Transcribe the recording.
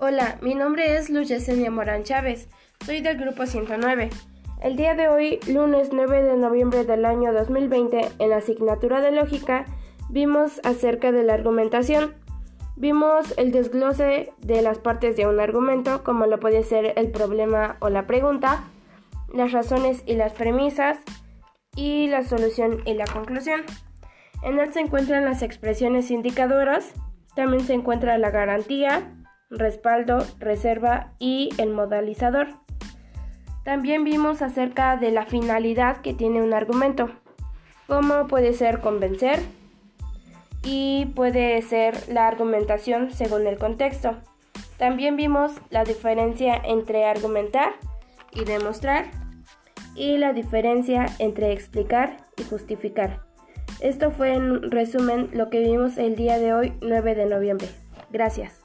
Hola, mi nombre es Luz Yesenia Morán Chávez, soy del grupo 109. El día de hoy, lunes 9 de noviembre del año 2020, en la asignatura de lógica, vimos acerca de la argumentación. Vimos el desglose de las partes de un argumento, como lo puede ser el problema o la pregunta, las razones y las premisas, y la solución y la conclusión. En él se encuentran las expresiones indicadoras, también se encuentra la garantía, respaldo, reserva y el modalizador. También vimos acerca de la finalidad que tiene un argumento, como puede ser convencer y puede ser la argumentación según el contexto. También vimos la diferencia entre argumentar y demostrar y la diferencia entre explicar y justificar. Esto fue en resumen lo que vimos el día de hoy 9 de noviembre. Gracias.